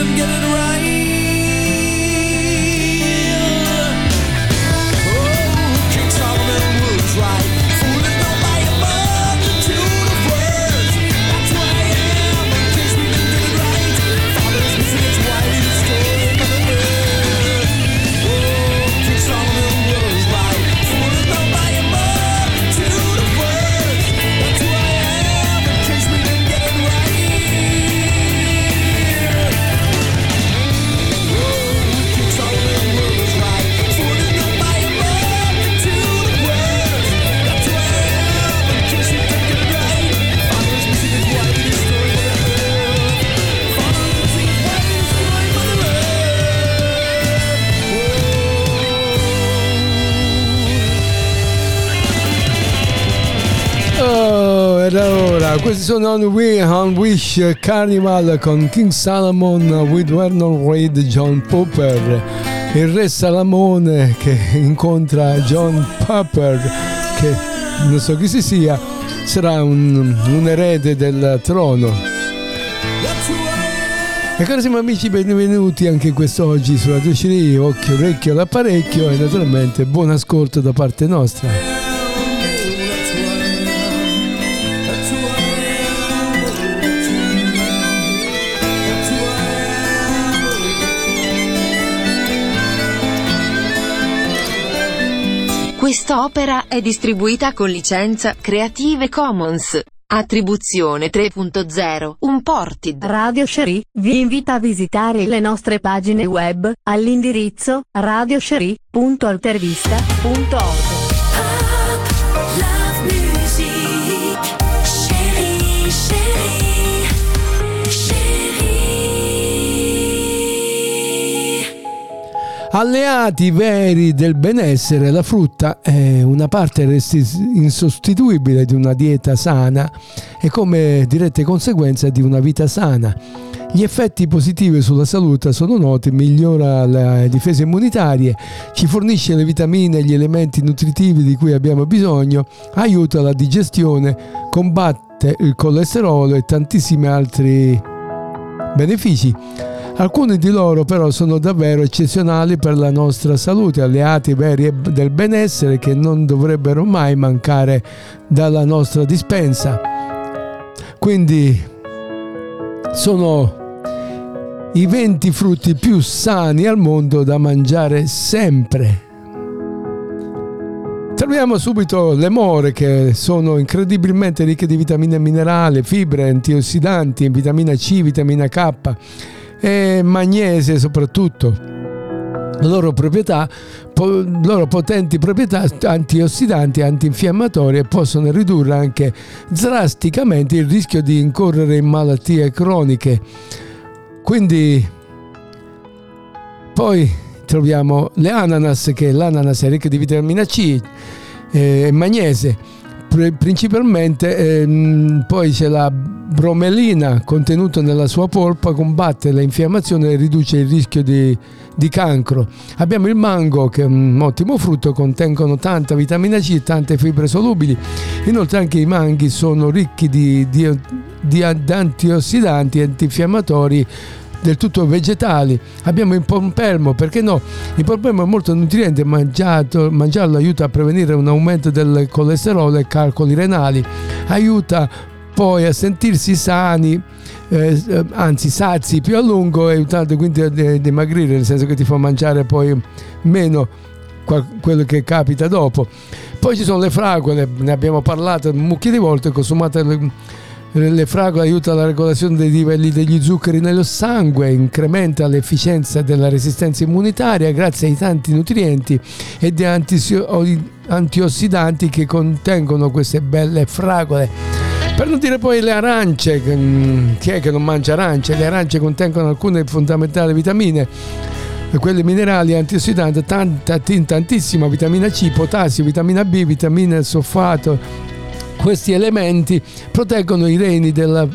In case we questi sono On, We, on Wish Carnival con King Salomon with Vernon Reid John Popper. Il re Salamone che incontra John Popper che non so chi si sia sarà un, un erede del trono. E carissimi amici benvenuti anche quest'oggi sulla Duceria occhio orecchio all'apparecchio e naturalmente buon ascolto da parte nostra Quest'opera è distribuita con licenza Creative Commons. Attribuzione 3.0 Unported Radio Sherry vi invita a visitare le nostre pagine web all'indirizzo radiosherry.altervista.org Alleati veri del benessere, la frutta è una parte insostituibile di una dieta sana e come dirette conseguenza di una vita sana. Gli effetti positivi sulla salute sono noti, migliora le difese immunitarie, ci fornisce le vitamine e gli elementi nutritivi di cui abbiamo bisogno, aiuta la digestione, combatte il colesterolo e tantissimi altri benefici. Alcuni di loro però sono davvero eccezionali per la nostra salute, alleati veri del benessere che non dovrebbero mai mancare dalla nostra dispensa. Quindi sono i 20 frutti più sani al mondo da mangiare sempre. Troviamo subito le more che sono incredibilmente ricche di vitamine e minerali, fibre, antiossidanti, vitamina C, vitamina K e magnese soprattutto. Loro, proprietà, po- loro potenti proprietà antiossidanti e antinfiammatorie possono ridurre anche drasticamente il rischio di incorrere in malattie croniche. Quindi poi troviamo le ananas, che l'ananas è ricca di vitamina C e magnese principalmente ehm, poi c'è la bromelina contenuta nella sua polpa combatte l'infiammazione e riduce il rischio di, di, cancro. Abbiamo il mango che è un ottimo frutto, contengono tanta vitamina C e tante fibre solubili. Inoltre anche i manghi sono ricchi di, di, di antiossidanti antinfiammatori del tutto vegetali. Abbiamo il pompelmo, perché no? Il pompelmo è molto nutriente, mangiato, mangiarlo aiuta a prevenire un aumento del colesterolo e calcoli renali, aiuta poi a sentirsi sani, eh, anzi sazi più a lungo, aiutando quindi a dimagrire, nel senso che ti fa mangiare poi meno quello che capita dopo. Poi ci sono le fragole, ne abbiamo parlato un mucchio di volte, consumate le fragole aiutano la regolazione dei livelli degli zuccheri nello sangue, incrementa l'efficienza della resistenza immunitaria grazie ai tanti nutrienti e di antiossidanti che contengono queste belle fragole. Per non dire poi le arance, mm, chi è che non mangia arance? Le arance contengono alcune fondamentali vitamine quelle minerali antiossidanti, tanta, tantissima vitamina C, potassio, vitamina B, vitamina solfato, questi elementi proteggono i reni della,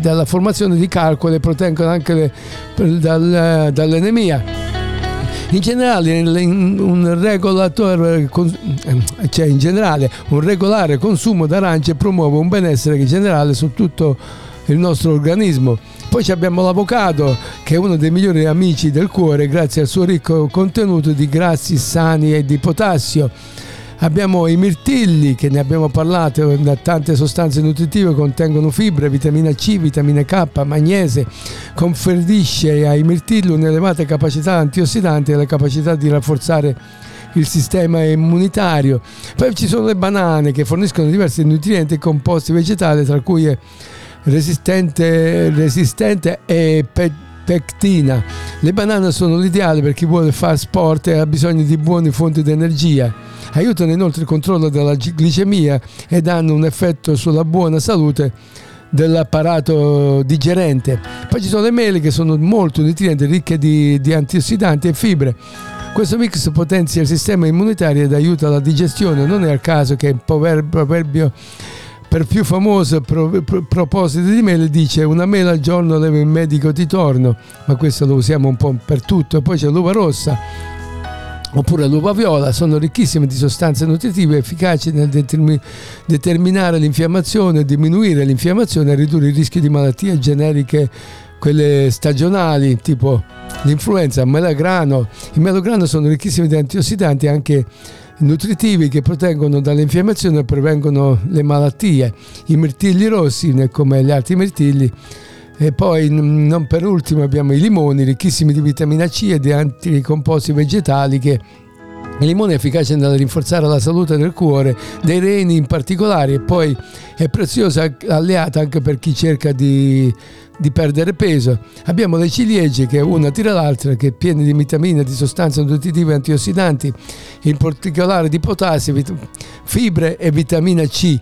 dalla formazione di calcoli e proteggono anche le, dal, dall'anemia. In generale un regolatore, cioè in generale un regolare consumo d'arance promuove un benessere generale su tutto il nostro organismo. Poi abbiamo l'avocado che è uno dei migliori amici del cuore grazie al suo ricco contenuto di grassi sani e di potassio. Abbiamo i mirtilli che ne abbiamo parlato, da tante sostanze nutritive contengono fibre, vitamina C, vitamina K, magnese, conferisce ai mirtilli un'elevata capacità antiossidanti e la capacità di rafforzare il sistema immunitario. Poi ci sono le banane che forniscono diversi nutrienti e composti vegetali, tra cui resistente, resistente e pectina. Le banane sono l'ideale per chi vuole fare sport e ha bisogno di buone fonti di energia aiutano inoltre il controllo della glicemia ed hanno un effetto sulla buona salute dell'apparato digerente. Poi ci sono le mele che sono molto nutrienti, ricche di, di antiossidanti e fibre. Questo mix potenzia il sistema immunitario ed aiuta la digestione. Non è al caso che il proverbio per più famoso pro, pro, proposito di mele dice una mela al giorno leva il medico di torno, ma questo lo usiamo un po' per tutto. Poi c'è l'uva rossa oppure l'uva viola sono ricchissime di sostanze nutritive efficaci nel determi- determinare l'infiammazione, diminuire l'infiammazione e ridurre il rischio di malattie generiche, quelle stagionali tipo l'influenza, il melograno. Il melograno sono ricchissimi di antiossidanti anche nutritivi che proteggono dall'infiammazione e prevengono le malattie. I mirtilli rossi, come gli altri mirtilli, e poi non per ultimo abbiamo i limoni ricchissimi di vitamina C e di altri composti vegetali che il limone è efficace nel rinforzare la salute del cuore, dei reni in particolare e poi è preziosa alleata anche per chi cerca di, di perdere peso. Abbiamo le ciliegie che una tira l'altra, che è piene di vitamine, di sostanze nutritive antiossidanti, in particolare di potassio, fibre e vitamina C.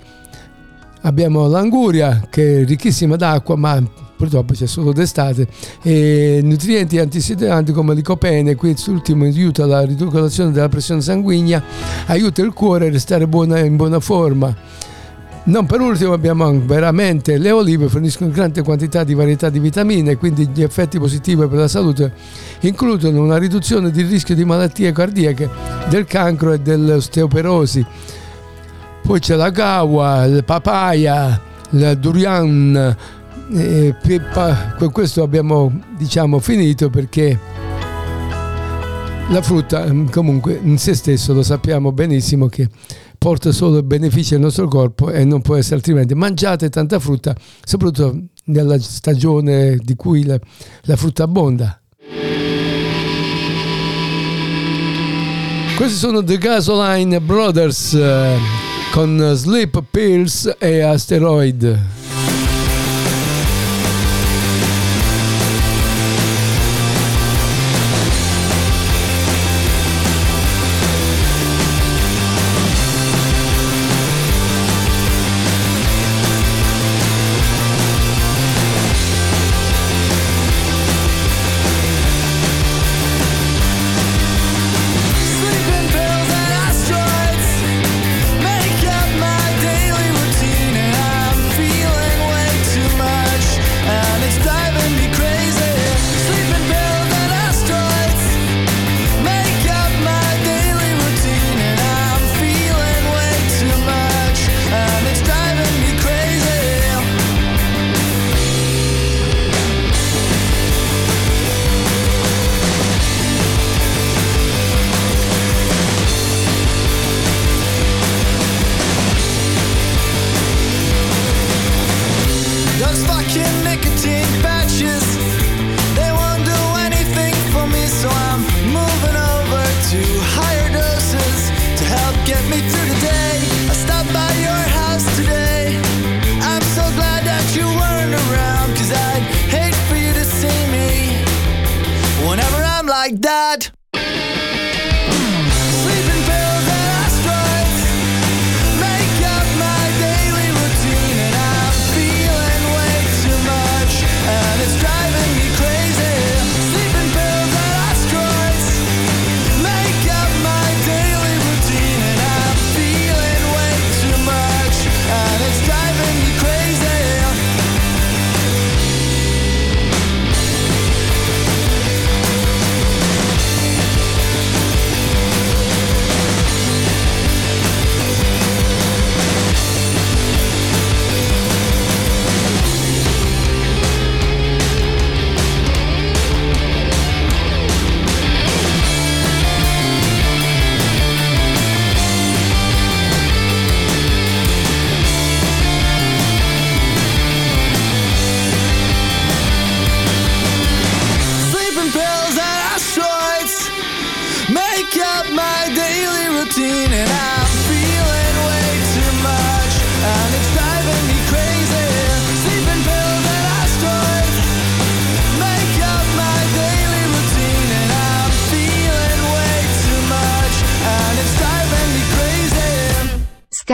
Abbiamo l'anguria che è ricchissima d'acqua ma purtroppo c'è solo d'estate, e nutrienti antiossidanti come l'icopene, quest'ultimo aiuta la riduzione della pressione sanguigna, aiuta il cuore a restare buona, in buona forma. Non per ultimo abbiamo veramente le olive forniscono grande quantità di varietà di vitamine, quindi gli effetti positivi per la salute includono una riduzione del rischio di malattie cardiache, del cancro e dell'osteoporosi. Poi c'è la gawa, il papaya, il durian, e con questo abbiamo diciamo finito perché la frutta mm, comunque in se stesso lo sappiamo benissimo che porta solo benefici al nostro corpo e non può essere altrimenti. Mangiate tanta frutta, soprattutto nella stagione di cui la, la frutta abbonda. Questi sono The Gasoline Brothers eh, con Sleep Pills e Asteroid.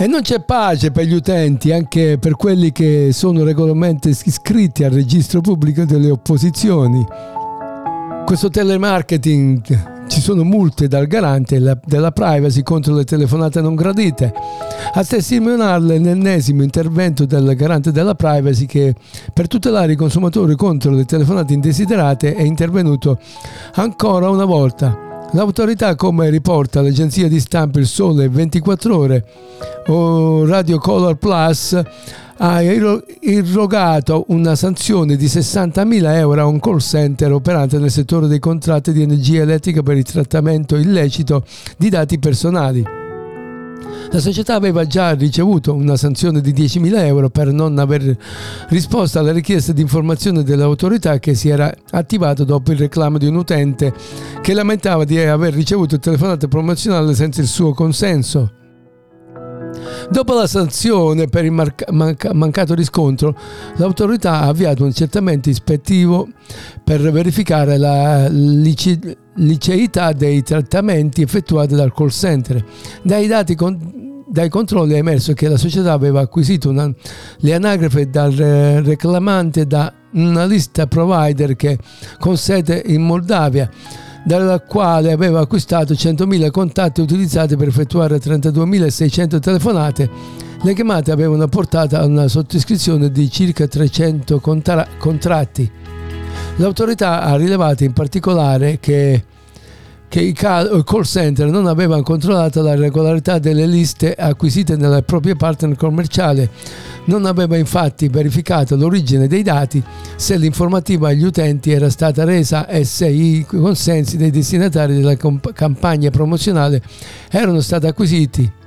E non c'è pace per gli utenti, anche per quelli che sono regolarmente iscritti al registro pubblico delle opposizioni. Questo telemarketing ci sono multe dal garante la- della privacy contro le telefonate non gradite. A testimoniarle l'ennesimo intervento del garante della privacy che per tutelare i consumatori contro le telefonate indesiderate è intervenuto ancora una volta. L'autorità, come riporta l'agenzia di stampa Il Sole 24 Ore o Radio Color Plus, ha irro- irrogato una sanzione di 60.000 euro a un call center operante nel settore dei contratti di energia elettrica per il trattamento illecito di dati personali. La società aveva già ricevuto una sanzione di 10.000 euro per non aver risposto alle richieste di informazione dell'autorità che si era attivato dopo il reclamo di un utente che lamentava di aver ricevuto telefonate promozionali senza il suo consenso. Dopo la sanzione per il marca- manca- mancato riscontro, l'autorità ha avviato un accertamento ispettivo per verificare la lici- liceità dei trattamenti effettuati dal call center. Dai dati con- dai controlli è emerso che la società aveva acquisito una- le anagrafe dal reclamante da una lista provider che con sede in Moldavia dalla quale aveva acquistato 100.000 contatti utilizzati per effettuare 32.600 telefonate. Le chiamate avevano portato a una sottoscrizione di circa 300 contra- contratti. L'autorità ha rilevato in particolare che, che i cal- call center non avevano controllato la regolarità delle liste acquisite nelle proprie partner commerciali, non aveva infatti verificato l'origine dei dati, se l'informativa agli utenti era stata resa e se i consensi dei destinatari della campagna promozionale erano stati acquisiti.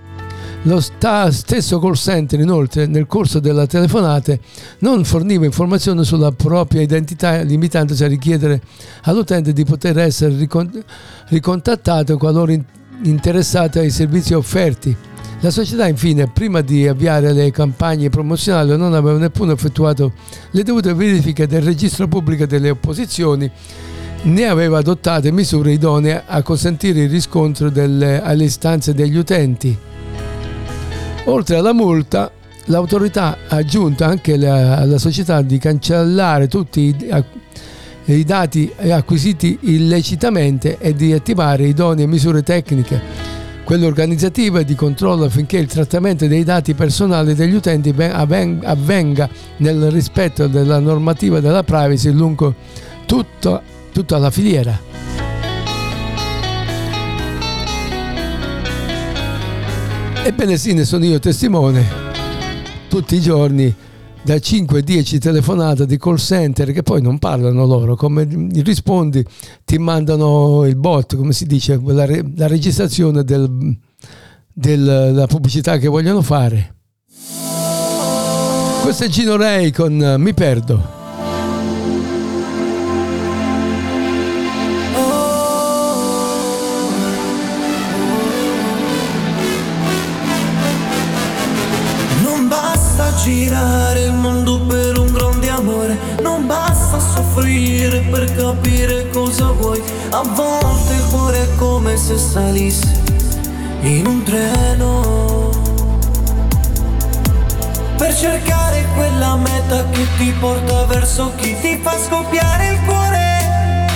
Lo sta- stesso call center inoltre nel corso della telefonate non forniva informazioni sulla propria identità limitandosi a richiedere all'utente di poter essere ricon- ricontattato qualora in- interessato ai servizi offerti. La società infine, prima di avviare le campagne promozionali, non aveva neppure effettuato le dovute verifiche del registro pubblico delle opposizioni né aveva adottate misure idonee a consentire il riscontro delle- alle istanze degli utenti. Oltre alla multa, l'autorità ha aggiunto anche la- alla società di cancellare tutti i, a- i dati acquisiti illecitamente e di attivare idonee misure tecniche, quelle organizzative e di controllo affinché il trattamento dei dati personali degli utenti avvenga nel rispetto della normativa della privacy lungo tutto- tutta la filiera. Ebbene sì, ne sono io testimone. Tutti i giorni da 5-10 telefonate di call center che poi non parlano loro, come rispondi ti mandano il bot, come si dice, la, re- la registrazione del- della pubblicità che vogliono fare. Questo è Gino Ray con Mi perdo. Girare il mondo per un grande amore, non basta soffrire per capire cosa vuoi. A volte il cuore è come se salisse in un treno. Per cercare quella meta che ti porta verso chi ti fa scoppiare il cuore.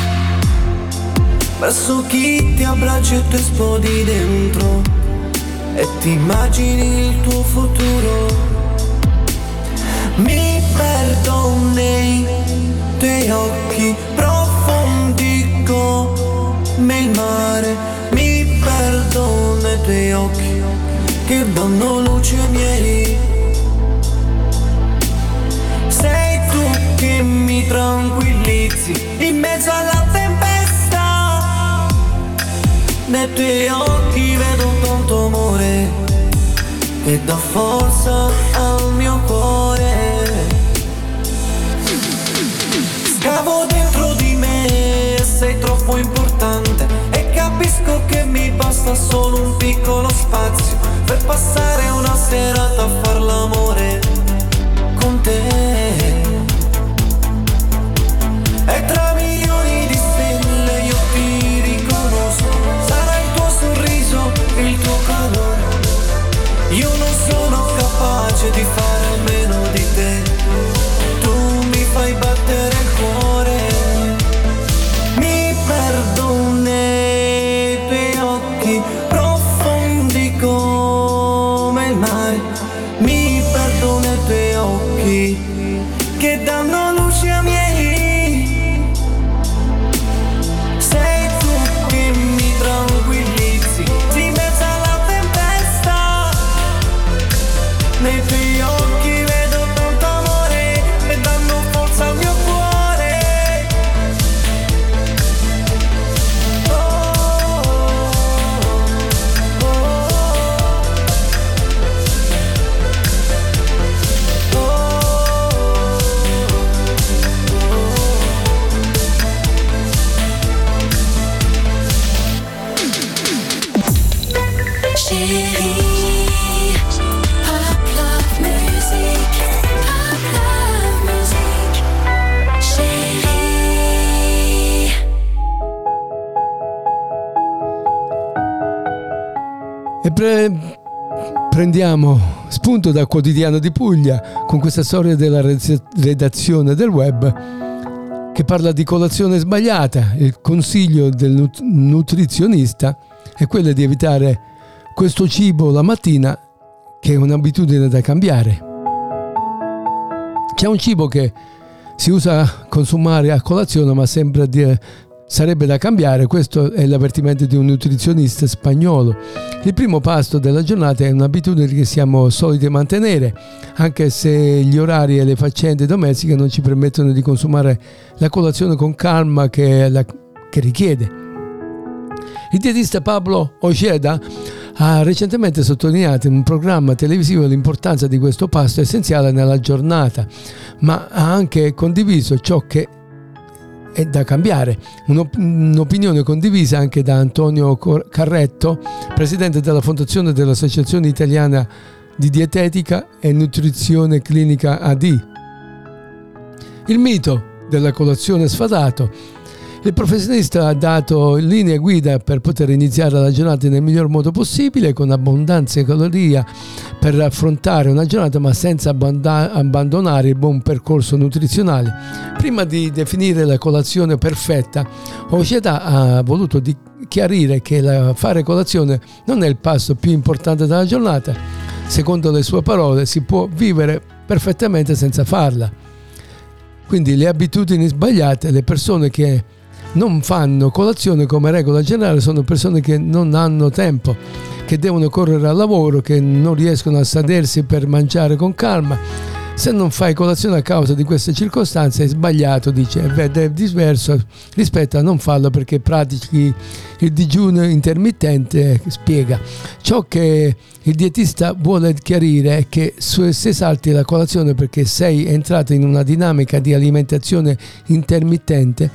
Verso chi ti abbraccia e tu esplodi dentro e ti immagini il tuo futuro. Mi perdo nei tuoi occhi profondi come il mare. Mi perdo nei tuoi occhi che danno luce ai miei. Sei tu che mi tranquillizzi in mezzo alla tempesta. Nei tuoi occhi vedo tanto amore che dà forza al mio cuore. Scavo dentro di me, sei troppo importante e capisco che mi basta solo un piccolo spazio per passare una serata a far l'amore con te. E tra milioni di stelle io ti riconosco, sarà il tuo sorriso, il tuo calore. Io non sono capace di fare prendiamo spunto dal quotidiano di Puglia con questa storia della red- redazione del web che parla di colazione sbagliata. Il consiglio del nut- nutrizionista è quello di evitare questo cibo la mattina che è un'abitudine da cambiare. C'è un cibo che si usa consumare a colazione ma sembra dire sarebbe da cambiare, questo è l'avvertimento di un nutrizionista spagnolo. Il primo pasto della giornata è un'abitudine che siamo soliti mantenere, anche se gli orari e le faccende domestiche non ci permettono di consumare la colazione con calma che, la- che richiede. Il dietista Pablo Ojeda ha recentemente sottolineato in un programma televisivo l'importanza di questo pasto essenziale nella giornata, ma ha anche condiviso ciò che è da cambiare. Un'op- un'opinione condivisa anche da Antonio Carretto, presidente della fondazione dell'Associazione Italiana di Dietetica e Nutrizione Clinica AD. Il mito della colazione sfadato. Il professionista ha dato linee guida per poter iniziare la giornata nel miglior modo possibile, con abbondanza di calorie per affrontare una giornata ma senza abbandonare il buon percorso nutrizionale. Prima di definire la colazione perfetta, Ojeda ha voluto chiarire che fare colazione non è il passo più importante della giornata. Secondo le sue parole si può vivere perfettamente senza farla. Quindi le abitudini sbagliate, le persone che non fanno colazione come regola generale sono persone che non hanno tempo, che devono correre al lavoro, che non riescono a sedersi per mangiare con calma. Se non fai colazione a causa di queste circostanze è sbagliato, dice, ed è diverso rispetto a non farlo perché pratichi il digiuno intermittente, spiega. Ciò che il dietista vuole chiarire è che se salti la colazione perché sei entrato in una dinamica di alimentazione intermittente,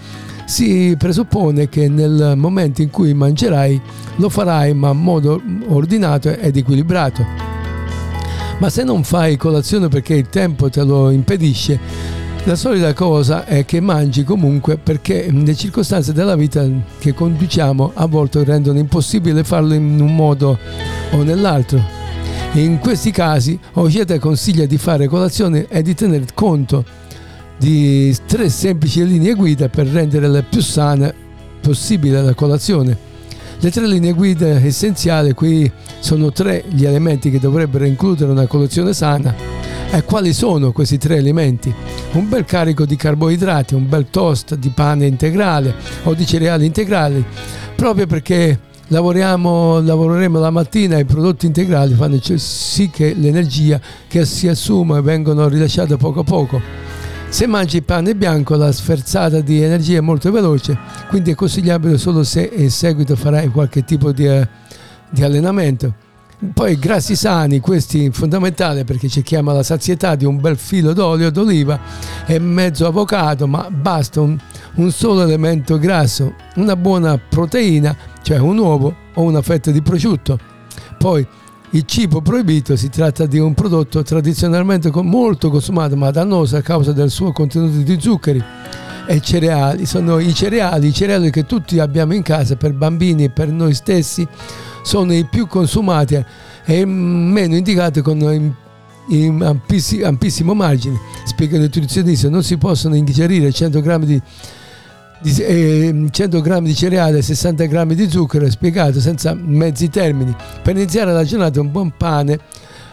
si presuppone che nel momento in cui mangerai lo farai ma in modo ordinato ed equilibrato. Ma se non fai colazione perché il tempo te lo impedisce, la solita cosa è che mangi comunque perché le circostanze della vita che conduciamo a volte rendono impossibile farlo in un modo o nell'altro. In questi casi Ojeda consiglia di fare colazione e di tener conto di tre semplici linee guida per rendere la più sana possibile la colazione. Le tre linee guida essenziali qui sono tre gli elementi che dovrebbero includere una colazione sana. E quali sono questi tre elementi? Un bel carico di carboidrati, un bel toast di pane integrale o di cereali integrali, proprio perché lavoriamo, lavoreremo la mattina e i prodotti integrali fanno sì che l'energia che si assume vengono rilasciate poco a poco. Se mangi pane bianco la sferzata di energia è molto veloce, quindi è consigliabile solo se in seguito farai qualche tipo di, eh, di allenamento. Poi grassi sani, questi fondamentali perché ci chiama la sazietà di un bel filo d'olio d'oliva e mezzo avocado, ma basta un, un solo elemento grasso, una buona proteina, cioè un uovo o una fetta di prosciutto. Poi il cibo proibito si tratta di un prodotto tradizionalmente molto consumato ma dannoso a causa del suo contenuto di zuccheri e cereali. Sono i cereali, i cereali che tutti abbiamo in casa per bambini e per noi stessi sono i più consumati e meno indicati con ampissimo margine. Spiega il nutrizionista, non si possono ingerire 100 grammi di 100 grammi di cereale e 60 grammi di zucchero spiegato senza mezzi termini. Per iniziare la giornata un buon pane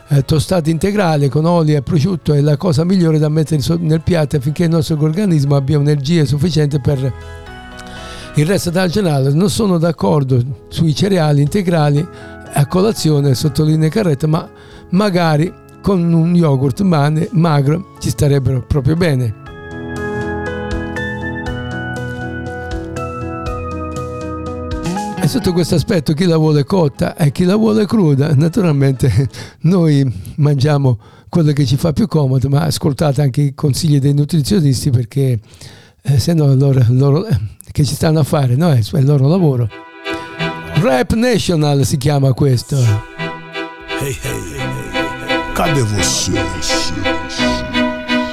eh, tostato integrale con olio e prosciutto è la cosa migliore da mettere nel piatto affinché il nostro organismo abbia energia sufficiente per il resto della giornata. Non sono d'accordo sui cereali integrali a colazione sottolinea Carretta ma magari con un yogurt magro ci starebbero proprio bene Sotto questo aspetto chi la vuole cotta e chi la vuole cruda, naturalmente noi mangiamo quello che ci fa più comodo, ma ascoltate anche i consigli dei nutrizionisti perché eh, se no loro, loro eh, che ci stanno a fare, no? È il loro lavoro. Rap National si chiama questo. Hey, hey, hey, hey. Cadê vocês?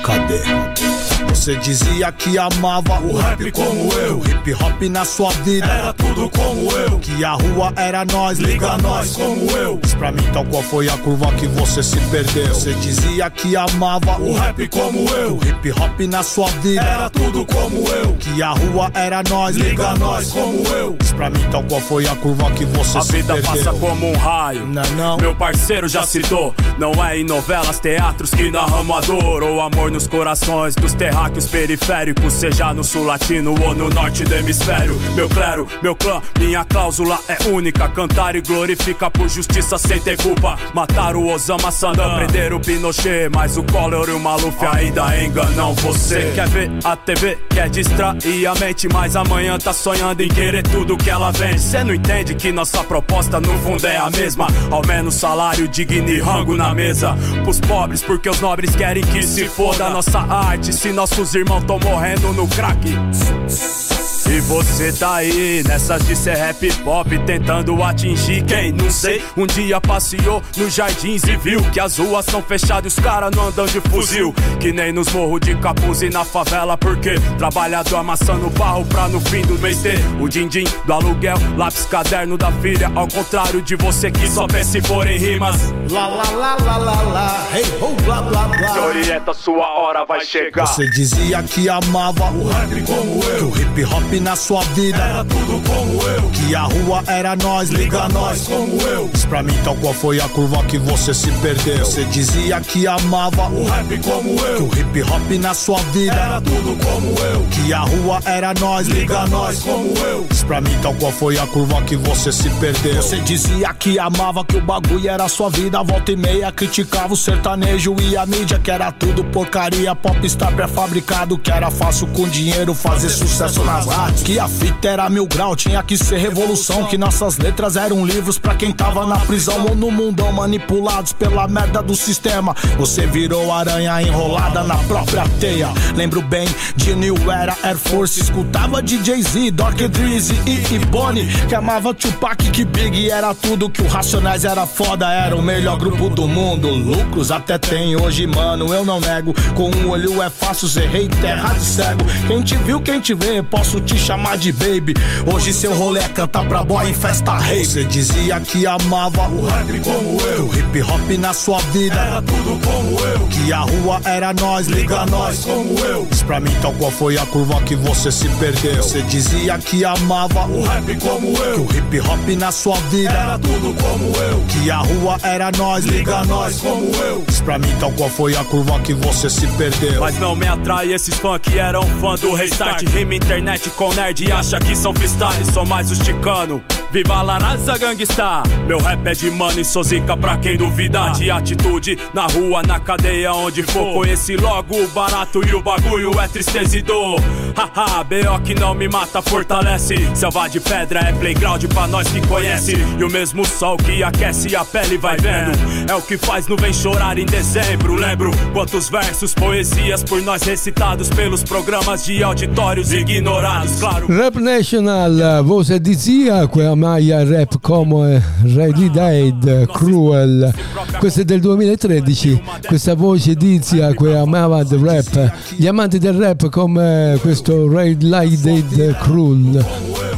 Cadê? Você dizia que amava o rap como eu, hip hop na sua vida era tudo como eu. Que a rua era nós, liga nós como eu. Diz pra mim tal qual foi a curva que você se perdeu. Você dizia que amava o rap como eu, hip hop na sua vida era tudo como eu. Que a rua era nós, liga nós como eu. Diz pra mim tal qual foi a curva que você A se vida perdeu. passa como um raio. Não, não. Meu parceiro já citou. Não é em novelas, teatros que narramos a dor. Ou amor nos corações dos terráqueos periféricos. Seja no sul latino ou no norte do hemisfério. Meu clero, meu clã, minha cláusula é única. Cantar e glorifica por justiça sem ter culpa. Matar o Osama Saddam, prender o Pinochet. Mas o Collor e o Maluf ainda enganam você. Quer ver a TV, quer distrair a mente. Mas amanhã tá sonhando em querer tudo que ela vende. Cê não entende que nossa proposta no fundo é a mesma. Ao menos salário digno e rango na mesa. Pros pobres, porque os nobres querem que se foda nossa arte. Se nossos irmãos tão morrendo no crack. E você tá aí nessas de ser rap pop Tentando atingir quem não sei. Um dia passeou nos jardins e viu Que as ruas são fechadas e os caras não andam de fuzil. Que nem nos morros de capuz e na favela Porque trabalhador amassando barro pra no fim do mês ter O din-din do aluguel, lápis caderno da filha Ao contrário de você que só pensa se for em rimas. Lá, lá, lá, lá, lá, lá, hey, ho, blá, blá, blá. Se orienta, sua hora vai chegar. Você dizia que amava o rap como eu, o hip hop na sua vida era tudo como eu, que a rua era nós, liga nós como eu. Diz pra mim tal qual foi a curva que você se perdeu. Você dizia que amava o rap como eu, que o hip hop na sua vida era tudo como eu, que a rua era nós, liga nós como eu. Diz pra mim tal qual foi a curva que você se perdeu. Você dizia que amava que o bagulho era sua vida, volta e meia criticava o sertanejo e a mídia que era tudo porcaria, popstar pré-fabricado que era fácil com dinheiro fazer sucesso nas rádios. Que a fita era mil grau, tinha que ser revolução, que nossas letras eram livros pra quem tava na prisão ou no mundão manipulados pela merda do sistema. Você virou aranha enrolada na própria teia. Lembro bem de New Era Air Force, escutava DJ Z, Dr. Drizzy e, e que amava Tupac, que Big era tudo, que o Racionais era foda, era o melhor grupo do mundo. Lucros até tem hoje, mano, eu não nego. Com um olho é fácil ser rei, terra de cego. Quem te viu, quem te vê, posso te chamar de baby. Hoje seu rolê é cantar pra boy em festa rave. Você dizia que amava o rap como eu, o hip hop na sua vida era tudo como eu. Que a rua era nós, liga nós como eu. Diz pra mim tal qual foi a curva que você se perdeu. Você dizia que amava o rap como eu, que o hip hop na sua vida era tudo como eu. Que a rua era nós, liga nós como eu. Diz pra mim tal qual foi a curva que você se perdeu. Mas não me atrai esses fã que eram fã do restart Rima internet com nerd e acha que são freestyle? Sou mais os ticano Viva la raça gangsta. Meu rap é de mano e sou zica pra quem duvidar De atitude. Na rua, na cadeia, onde for Conheci logo o barato e o bagulho é tristeza e dor. Haha, B.O. que não me mata, fortalece. Selva de pedra é playground pra nós que conhece. E o mesmo sol que aquece a pele vai vendo. É o que faz no Vem Chorar em dezembro Lembro. Quantos versos, poesias por nós recitados Pelos programas de auditórios ignorados, claro. Rap National, voce di zia, quella maglia rap come Ready Dead, Cruel. Questa è del 2013, questa voce di zia, quella amava il rap. Gli amanti del rap come questo Ready Dead, Cruel.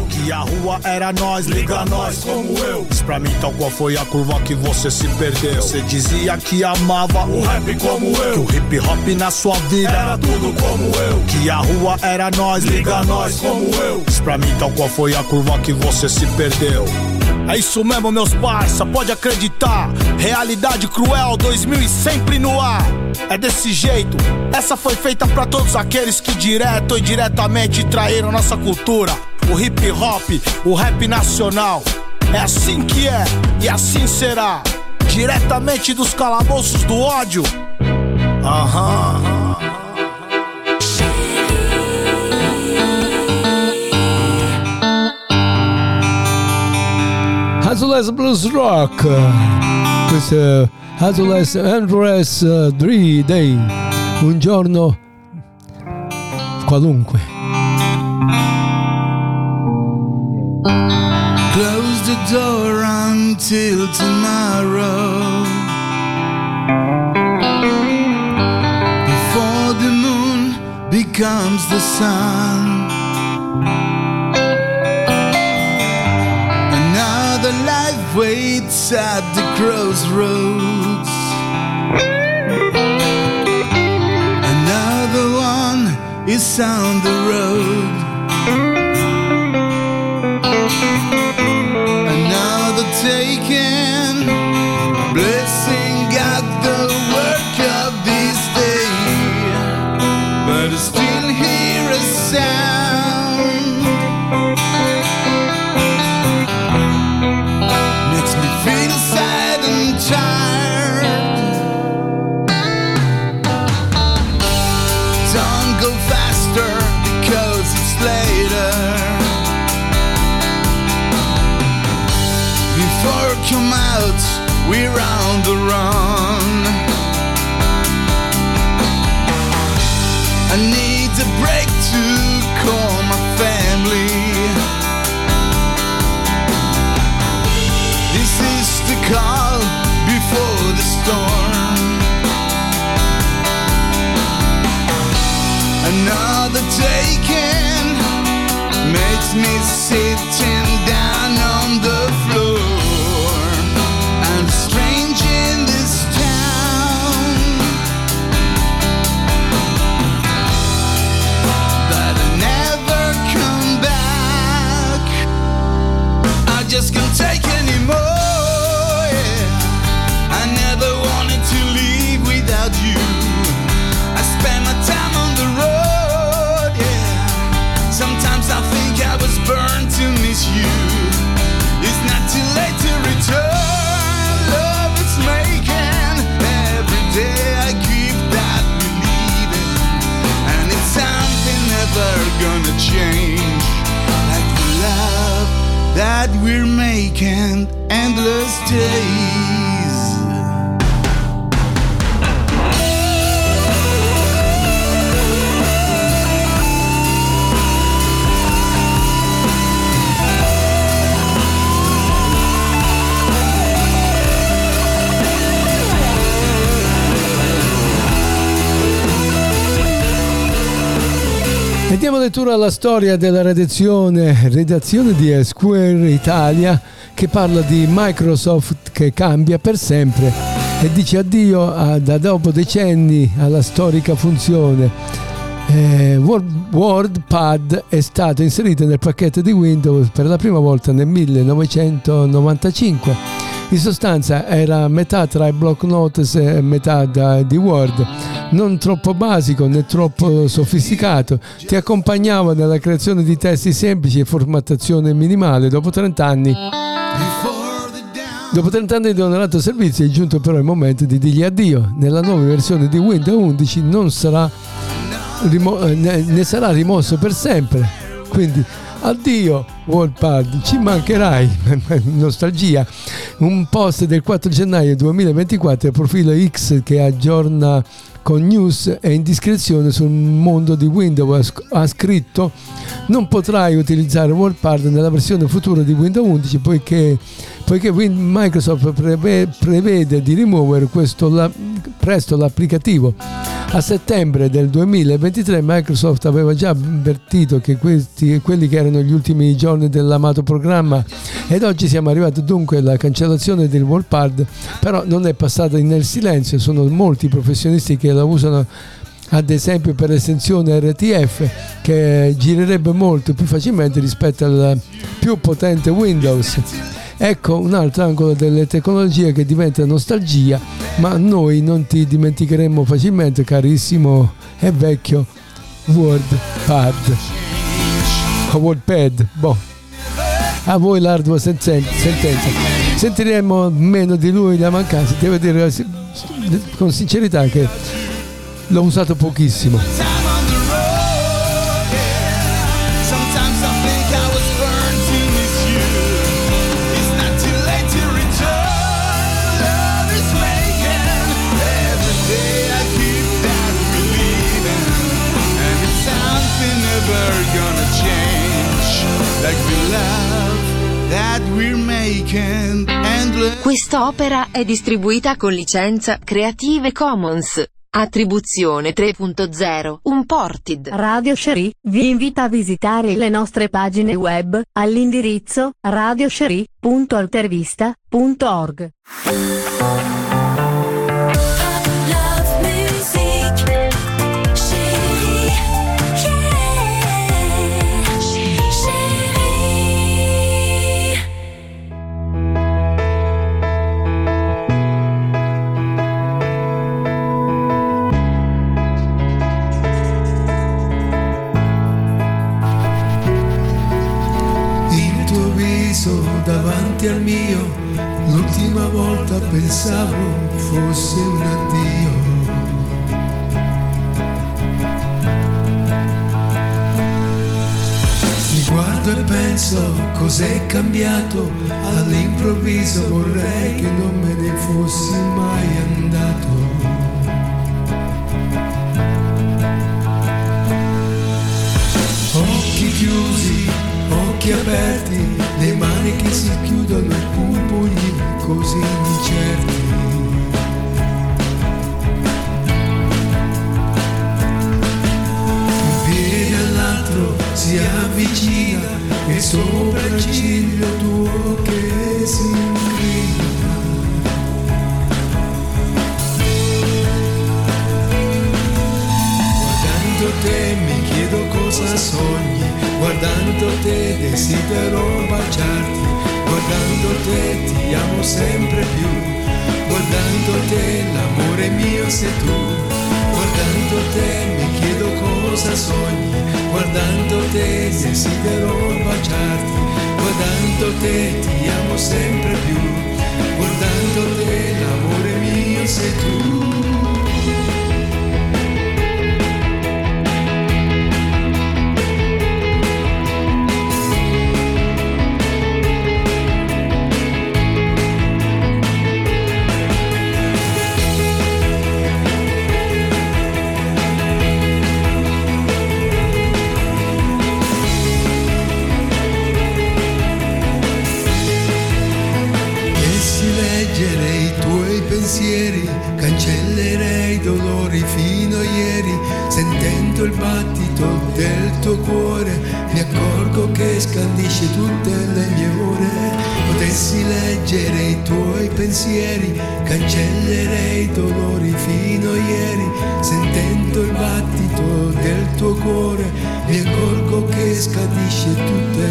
Que a rua era nós, liga nós como eu. Pra mim tal qual foi a curva que você se perdeu. Você dizia que amava o rap como eu. Que o hip hop na sua vida era tudo como eu. Que a rua era nós, liga nós como eu. Pra mim tal qual foi a curva que você se perdeu. É isso mesmo, meus parça, pode acreditar. Realidade cruel, 2000 e sempre no ar. É desse jeito. Essa foi feita pra todos aqueles que direto ou indiretamente traíram nossa cultura. O hip hop, o rap nacional. É assim que é e assim será. Diretamente dos calabouços do ódio. Aham. Hazules Blues Rock. Questo è Hazules Andres 3 Day. Un giorno qualunque. Close the door until tomorrow. Before the moon becomes the sun. Waits at the crossroads. Another one is on the road. Lettura alla storia della redazione, redazione di Square Italia che parla di Microsoft che cambia per sempre e dice addio a- da dopo decenni alla storica funzione. Eh, Word- WordPad è stato inserito nel pacchetto di Windows per la prima volta nel 1995. In sostanza era metà tra i block notes e metà da- di Word. non troppo basico né troppo sofisticato, ti accompagnava nella creazione di testi semplici e formattazione minimale. Dopo 30 anni Dopo 30 anni di onorato servizio è giunto però il momento di dirgli addio. Nella nuova versione di Windows 11 non sarà rimo- eh, ne, sarà rimosso per sempre. Quindi addio Wallpad, ci mancherai. Nostalgia. Un post del 4 gennaio 2024 il profilo X che aggiorna con news e indiscrezione sul mondo di Windows ha scritto non potrai utilizzare WordPad nella versione futura di Windows 11 poiché, poiché Microsoft preve- prevede di rimuovere questo la- presto l'applicativo. A settembre del 2023 Microsoft aveva già avvertito che questi, quelli che erano gli ultimi giorni dell'amato programma ed oggi siamo arrivati dunque alla cancellazione del WordPad, però non è passata nel silenzio, sono molti professionisti che la usano ad esempio per l'estensione RTF che girerebbe molto più facilmente rispetto al più potente Windows. Ecco un altro angolo delle tecnologie che diventa nostalgia, ma noi non ti dimenticheremo facilmente, carissimo e vecchio WordPad. O WordPad, boh. A voi l'ardua sen- sentenza. Sentiremo meno di lui la mancanza, devo dire con sincerità che l'ho usato pochissimo. We're making, endless. Questa opera è distribuita con licenza Creative Commons. Attribuzione 3.0 Unported. Radio Sherry vi invita a visitare le nostre pagine web all'indirizzo radiosherry.altervista.org. davanti al mio, l'ultima volta pensavo fosse un addio. Mi guardo e penso cos'è cambiato, all'improvviso vorrei che non me ne fossi mai andato. Occhi chiusi, occhi aperti, le mani che si chiudono e pugni così incerti. Un piede all'altro si avvicina e sopra il ciglio tuo che si incrina. Guardando te cosa sogni, guardando te desidero baciarti, guardando te ti amo sempre più, guardando te l'amore mio sei tu, guardando te mi chiedo cosa sogni, guardando te desidero baciarti, guardando te ti amo sempre più, guardando te l'amore mio sei tu. Pensieri, cancellerei i dolori fino a ieri, sentendo il battito del tuo cuore, mi accorgo che scandisce tutte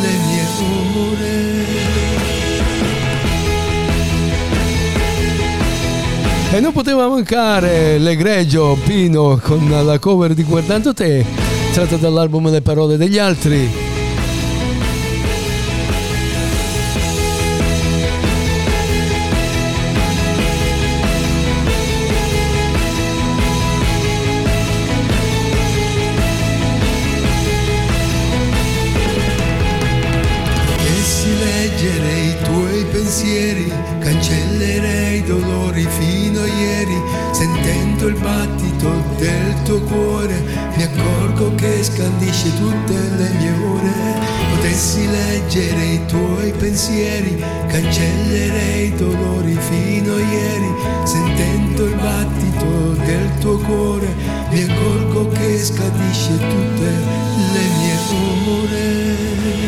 le mie ore. E non poteva mancare l'egregio Pino con la cover di Guardando te, tratta dall'album Le parole degli altri. Il battito del tuo cuore, mi accorgo che scandisce tutte le mie ore. Potessi leggere i tuoi pensieri, cancellerei i dolori fino a ieri, sentendo il battito del tuo cuore, mi accorgo che scandisce tutte le mie ore.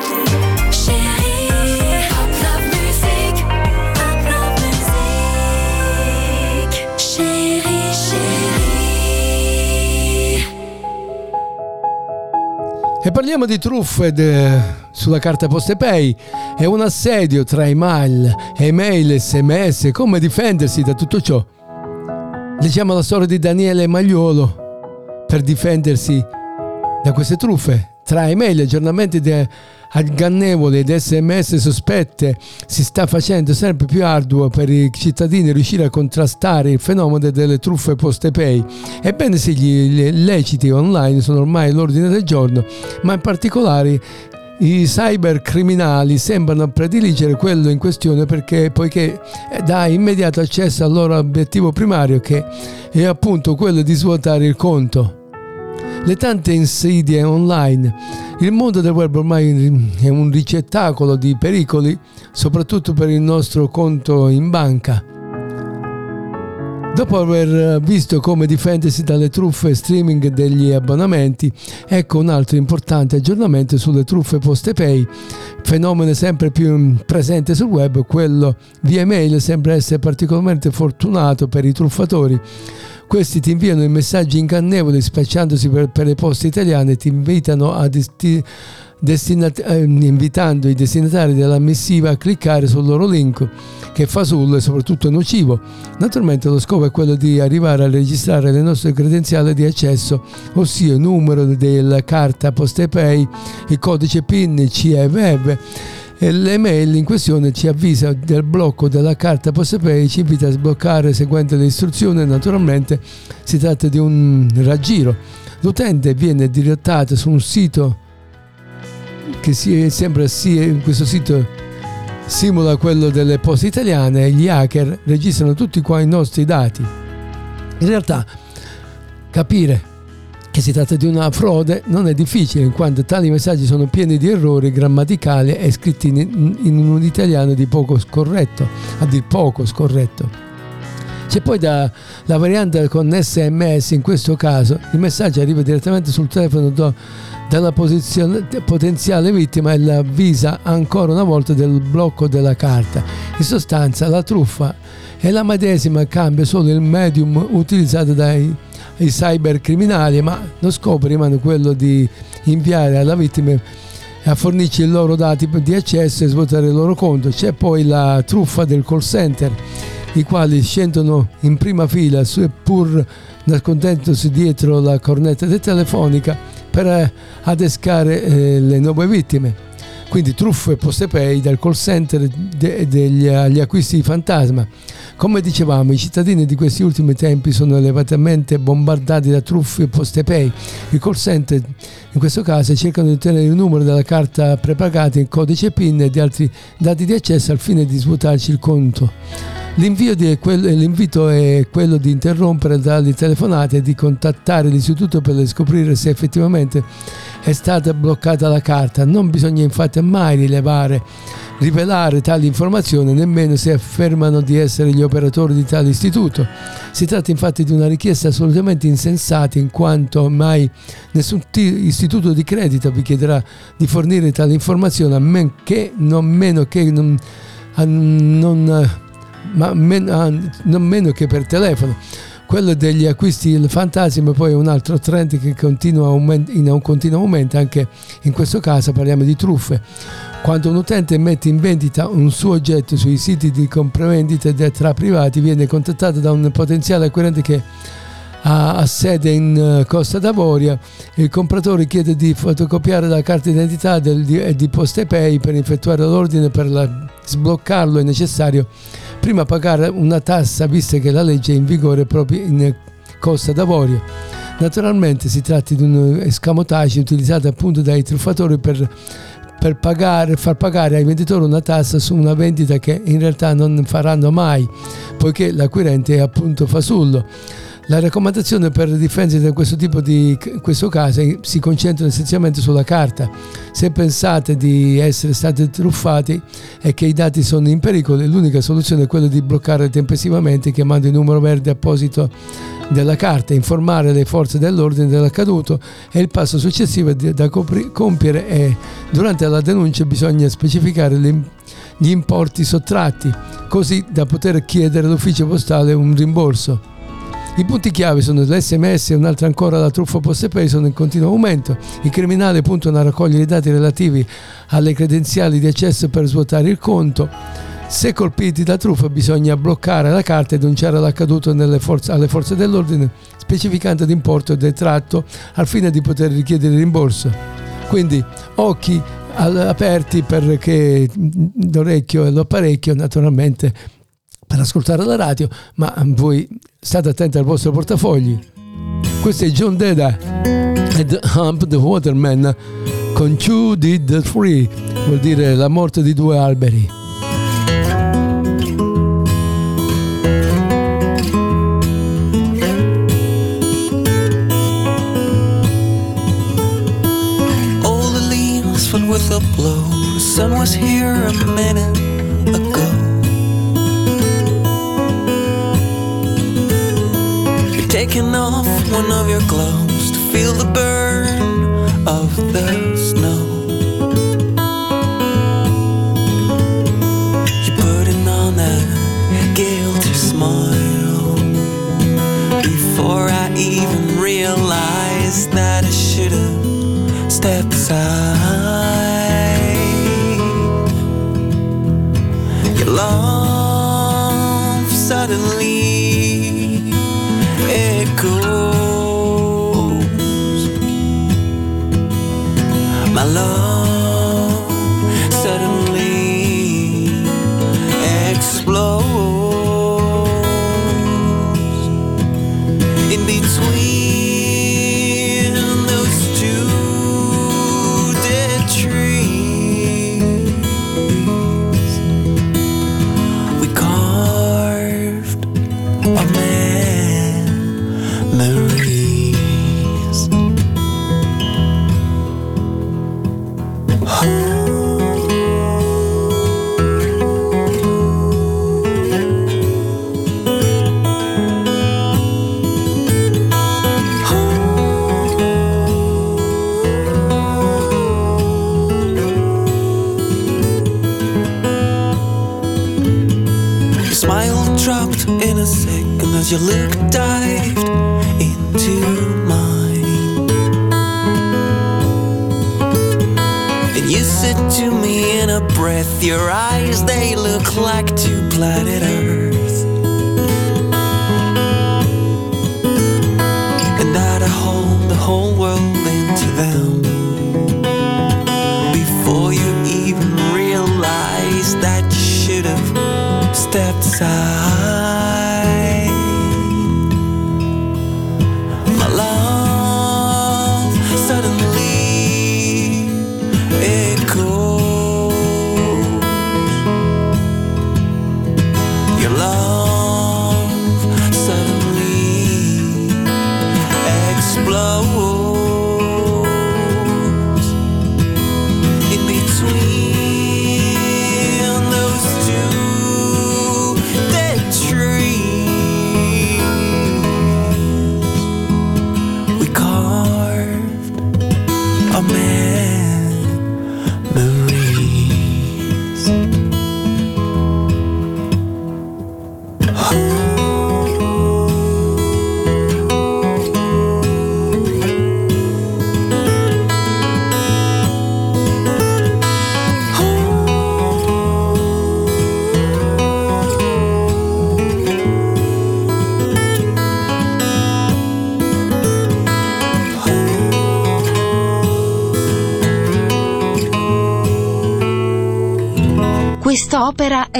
E parliamo di truffe de- sulla carta Postepay. È un assedio tra email, email, sms, come difendersi da tutto ciò. Leggiamo la storia di Daniele Magliolo per difendersi da queste truffe. Tra email, aggiornamenti de- ingannevoli ed sms sospette si sta facendo sempre più arduo per i cittadini riuscire a contrastare il fenomeno delle truffe Postepay. Ebbene sì, gli illeciti online sono ormai l'ordine del giorno, ma in particolare i cybercriminali sembrano prediligere quello in questione perché poiché dà immediato accesso al loro obiettivo primario che è appunto quello di svuotare il conto. Le tante insidie online. Il mondo del web ormai è un ricettacolo di pericoli, soprattutto per il nostro conto in banca. Dopo aver visto come difendersi dalle truffe streaming degli abbonamenti, ecco un altro importante aggiornamento sulle truffe Postepay. Fenomeno sempre più presente sul web, quello via email sembra essere particolarmente fortunato per i truffatori. Questi ti inviano i messaggi ingannevoli spacciandosi per, per le poste italiane e ti invitano a desti- destinat- eh, invitando i destinatari della missiva a cliccare sul loro link che è fasullo e soprattutto nocivo. Naturalmente lo scopo è quello di arrivare a registrare le nostre credenziali di accesso, ossia il numero della carta Postepay, il codice PIN, CEVEV e l'email in questione ci avvisa del blocco della carta Postepay ci invita a sbloccare seguendo le istruzioni naturalmente si tratta di un raggiro l'utente viene direttato su un sito che si, sembra sia questo sito simula quello delle poste italiane gli hacker registrano tutti qua i nostri dati in realtà capire che si tratta di una frode non è difficile in quanto tali messaggi sono pieni di errori grammaticali e scritti in, in un italiano di poco scorretto, a dir poco scorretto. C'è poi da, la variante con SMS, in questo caso il messaggio arriva direttamente sul telefono do- posizione- potenziale vittima e la avvisa ancora una volta del blocco della carta. In sostanza la truffa è la medesima, cambia solo il medium utilizzato dai cybercriminali, ma lo scopo rimane quello di inviare alla vittima a fornirci i loro dati di accesso e svuotare il loro conto. C'è poi la truffa del call center, i quali scendono in prima fila, seppur nascondendosi dietro la cornetta telefonica, per eh, adescare eh, le nuove vittime. Quindi truffe Postepay dal call center de- degli acquisti fantasma. Come dicevamo, i cittadini di questi ultimi tempi sono elevatamente bombardati da truffe Postepay. I call center in questo caso cercano di ottenere il numero della carta prepagata, il codice PIN e di altri dati di accesso al fine di svuotarci il conto. L'invio di quel- l'invito è quello di interrompere dalle telefonate e di contattare l'istituto per scoprire se effettivamente è stata bloccata la carta. Non bisogna infatti mai rilevare, rivelare tali informazioni nemmeno se affermano di essere gli operatori di tale istituto. Si tratta infatti di una richiesta assolutamente insensata in quanto mai nessun ti- istituto di credito vi chiederà di fornire tali informazioni a men che, non meno che non, non ma men- ah, non meno che per telefono. Quello degli acquisti il fantasma poi è un altro trend che continua aument- in un continuo aumento, anche in questo caso parliamo di truffe. Quando un utente mette in vendita un suo oggetto sui siti di compravendita de- tra privati, viene contattato da un potenziale acquirente che ha, sede in eh, Costa d'Avoria. Il compratore chiede di fotocopiare la carta d'identità del- di, e di PostePay per effettuare l'ordine per sbloccarlo è necessario prima pagare una tassa vista che la legge è in vigore proprio in Costa d'Avorio. Naturalmente si tratta di un escamotage utilizzato appunto dai truffatori per, per pagare, far pagare ai venditori una tassa su una vendita che in realtà non faranno mai, poiché l'acquirente è appunto fasullo. La raccomandazione per difendersi da questo tipo di questo caso si concentra essenzialmente sulla carta. Se pensate di essere stati truffati e che i dati sono in pericolo, l'unica soluzione è quella di bloccare tempestivamente chiamando il numero verde apposito della carta, informare le forze dell'ordine dell'accaduto e il passo successivo da compiere è durante la denuncia bisogna specificare gli importi sottratti così da poter chiedere all'ufficio postale un rimborso. I punti chiave sono l'SMS e un'altra ancora la truffa PostePay sono in continuo aumento. I criminali puntano a raccogliere i dati relativi alle credenziali di accesso per svuotare il conto. Se colpiti da truffa bisogna bloccare la carta e denunciare l'accaduto forze, alle forze dell'ordine specificando l'importo del tratto al fine di poter richiedere il rimborso. Quindi occhi aperti perché l'orecchio e l'apparecchio naturalmente per ascoltare la radio, ma voi state attenti al vostro portafogli. Questo è John Deda ed Hump the Waterman con Two Did the Three, vuol dire la morte di due alberi. All the leaves fell with a blow. The sun was here a minute taking off one of your gloves to feel the burn of the snow. You're putting on that guilty smile before I even realized that I should have stepped aside. Your love suddenly My love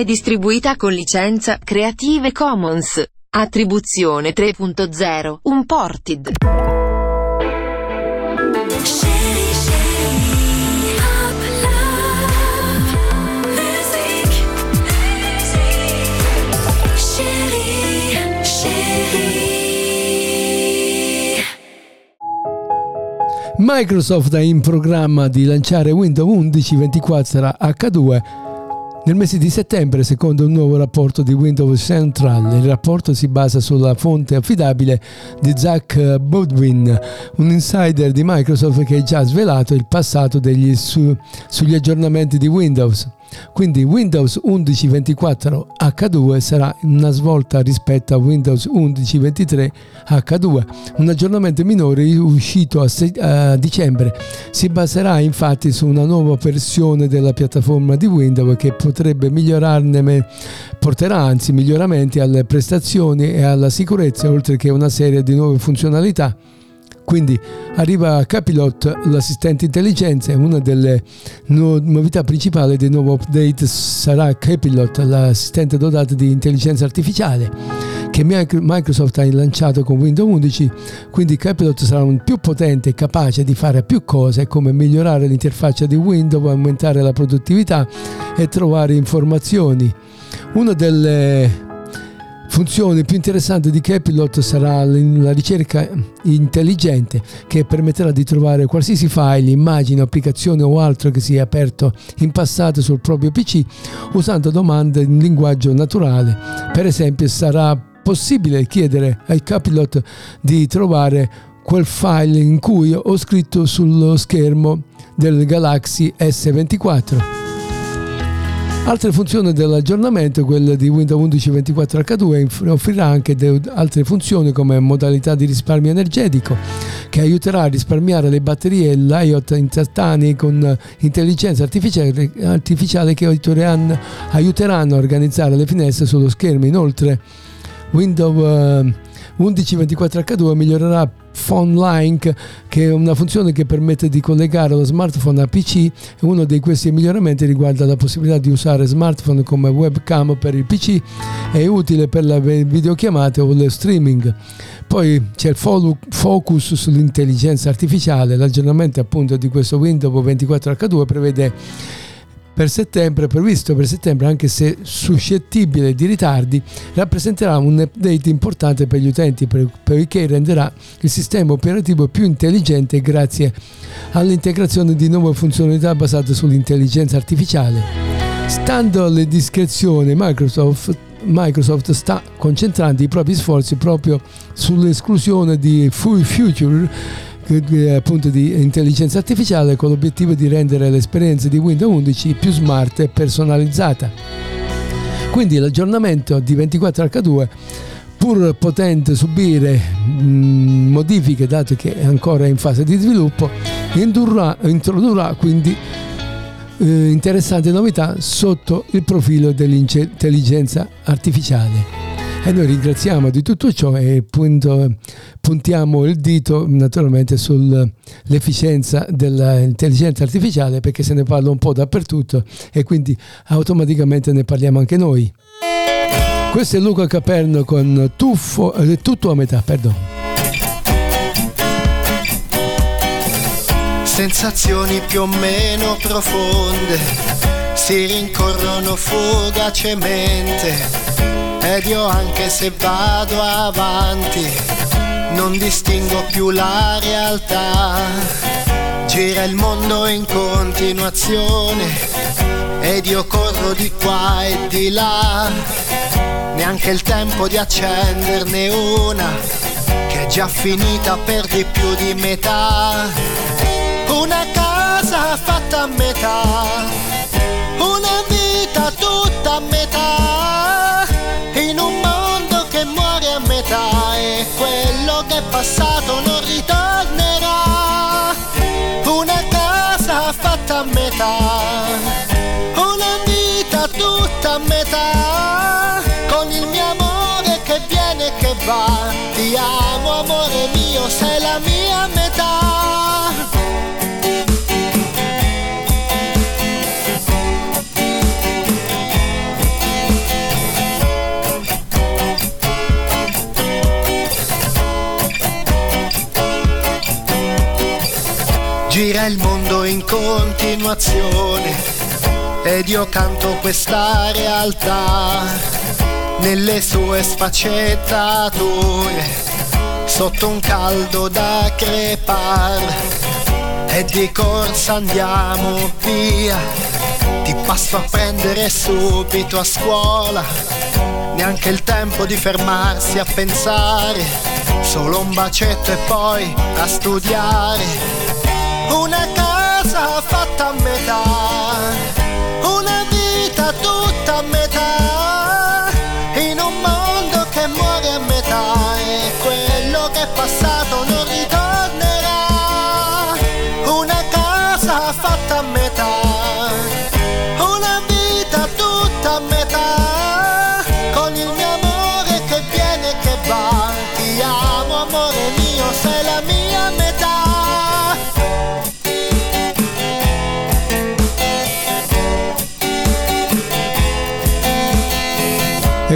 è distribuita con licenza Creative Commons. Attribuzione 3.0 Unported. Microsoft è in programma di lanciare Windows 11 24 H2 nel mese di settembre, secondo un nuovo rapporto di Windows Central. Il rapporto si basa sulla fonte affidabile di Zach Bodwin, un insider di Microsoft che ha già svelato il passato degli su- sugli aggiornamenti di Windows. Quindi Windows 11 24 H2 sarà una svolta rispetto a Windows 11 23 H2, un aggiornamento minore uscito a, se- a dicembre. Si baserà infatti su una nuova versione della piattaforma di Windows che potrebbe migliorarne, porterà anzi miglioramenti alle prestazioni e alla sicurezza, oltre che una serie di nuove funzionalità. Quindi arriva Capilot, l'assistente intelligenza, e una delle no- novità principali del nuovo update sarà Capilot, l'assistente dotato di intelligenza artificiale che Mic- Microsoft ha lanciato con Windows 11, quindi Capilot sarà un più potente e capace di fare più cose come migliorare l'interfaccia di Windows, aumentare la produttività e trovare informazioni. Una delle funzioni più interessanti di Capilot sarà la ricerca intelligente che permetterà di trovare qualsiasi file, immagine, applicazione o altro che sia aperto in passato sul proprio PC usando domande in linguaggio naturale. Per esempio sarà possibile chiedere ai Capilot di trovare quel file in cui ho scritto sullo schermo del Galaxy S24. Altre funzioni dell'aggiornamento, quella di Windows 11 24 H2, inf- offrirà anche altre funzioni come modalità di risparmio energetico che aiuterà a risparmiare le batterie e l'IoT istantanei con eh, intelligenza artificiale, artificiale che aiuteranno, a organizzare le finestre sullo schermo. Inoltre Windows eh, 11 24 H2 migliorerà Phone Link che è una funzione che permette di collegare lo smartphone a PC uno di questi miglioramenti riguarda la possibilità di usare smartphone come webcam per il PC è utile per le videochiamate o lo streaming. Poi c'è il focus sull'intelligenza artificiale. L'aggiornamento appunto di questo Windows 24 H2 prevede per settembre, previsto per settembre, anche se suscettibile di ritardi, rappresenterà un update importante per gli utenti poiché renderà il sistema operativo più intelligente grazie all'integrazione di nuove funzionalità basate sull'intelligenza artificiale. Stando alle discrezioni, Microsoft Microsoft sta concentrando i propri sforzi proprio sull'esclusione di Full Future appunto di intelligenza artificiale con l'obiettivo di rendere l'esperienza di Windows 11 più smart e personalizzata. Quindi l'aggiornamento di 24H2 pur potente subire mh, modifiche dato che è ancora in fase di sviluppo indurrà- introdurrà quindi eh, interessanti novità sotto il profilo dell'intelligenza artificiale. E noi ringraziamo di tutto ciò e punto- puntiamo il dito naturalmente sull'efficienza dell'intelligenza artificiale perché se ne parla un po' dappertutto e quindi automaticamente ne parliamo anche noi. Questo è Luca Caperno con Tuffo, eh, tutto a metà, perdono. Sensazioni più o meno profonde si rincorrono fugacemente ed io anche se vado avanti non distingo più la realtà. Gira il mondo in continuazione ed io corro di qua e di là. Neanche il tempo di accenderne una che è già finita per di più di metà. Una casa fatta a metà, una vita tutta a metà, continuazione. Ed io canto questa realtà nelle sue sfaccettature sotto un caldo da crepare e di corsa andiamo via ti passo a prendere subito a scuola. Neanche il tempo di fermarsi a pensare solo un bacetto e poi a studiare. Una casa fatta a metà, una vita tutta a metà,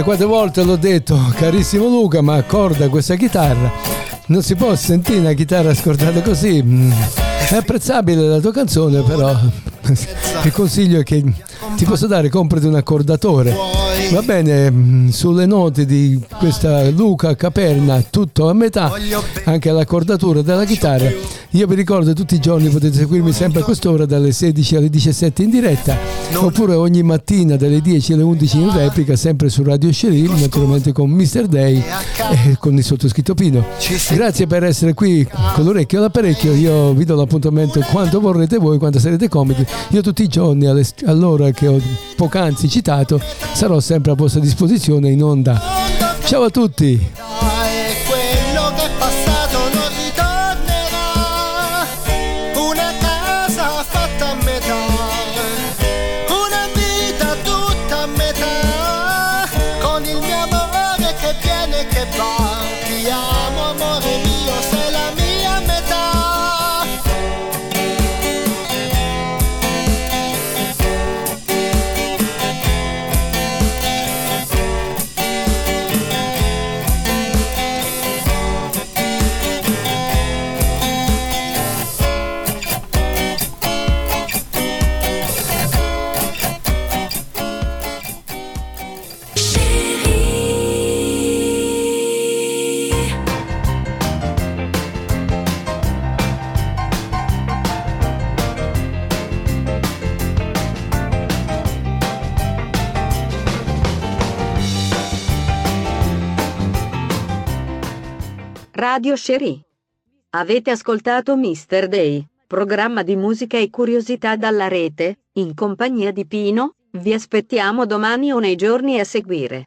quante volte l'ho detto, carissimo Luca, ma accorda questa chitarra. Non si può sentire una chitarra scordata così. Mm. È apprezzabile la tua canzone, però il consiglio è che ti posso dare, comprati un accordatore. Va bene, mm, sulle note di questa Luca Caperna, tutto a metà, anche l'accordatura della chitarra. Io vi ricordo tutti i giorni potete seguirmi sempre a quest'ora dalle 16 alle 17 in diretta, oppure ogni mattina dalle 10 alle 11 in replica, sempre su Radio Sheril, naturalmente con Mr. Day e con il sottoscritto Pino. Grazie per essere qui con l'orecchio all'apparecchio. Io vi do l'appuntamento quando vorrete voi, quando sarete comodi. Io tutti i giorni all'ora che ho poc'anzi citato sarò sempre a vostra disposizione in onda. Ciao a tutti! Radio Cherie. Avete ascoltato Mr. Day, programma di musica e curiosità dalla rete, in compagnia di Pino, vi aspettiamo domani o nei giorni a seguire.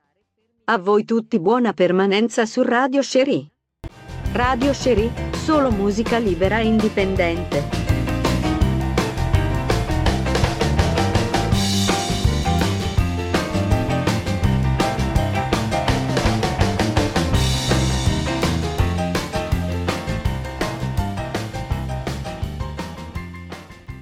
A voi tutti buona permanenza su Radio Cherie. Radio Cherie, solo musica libera e indipendente.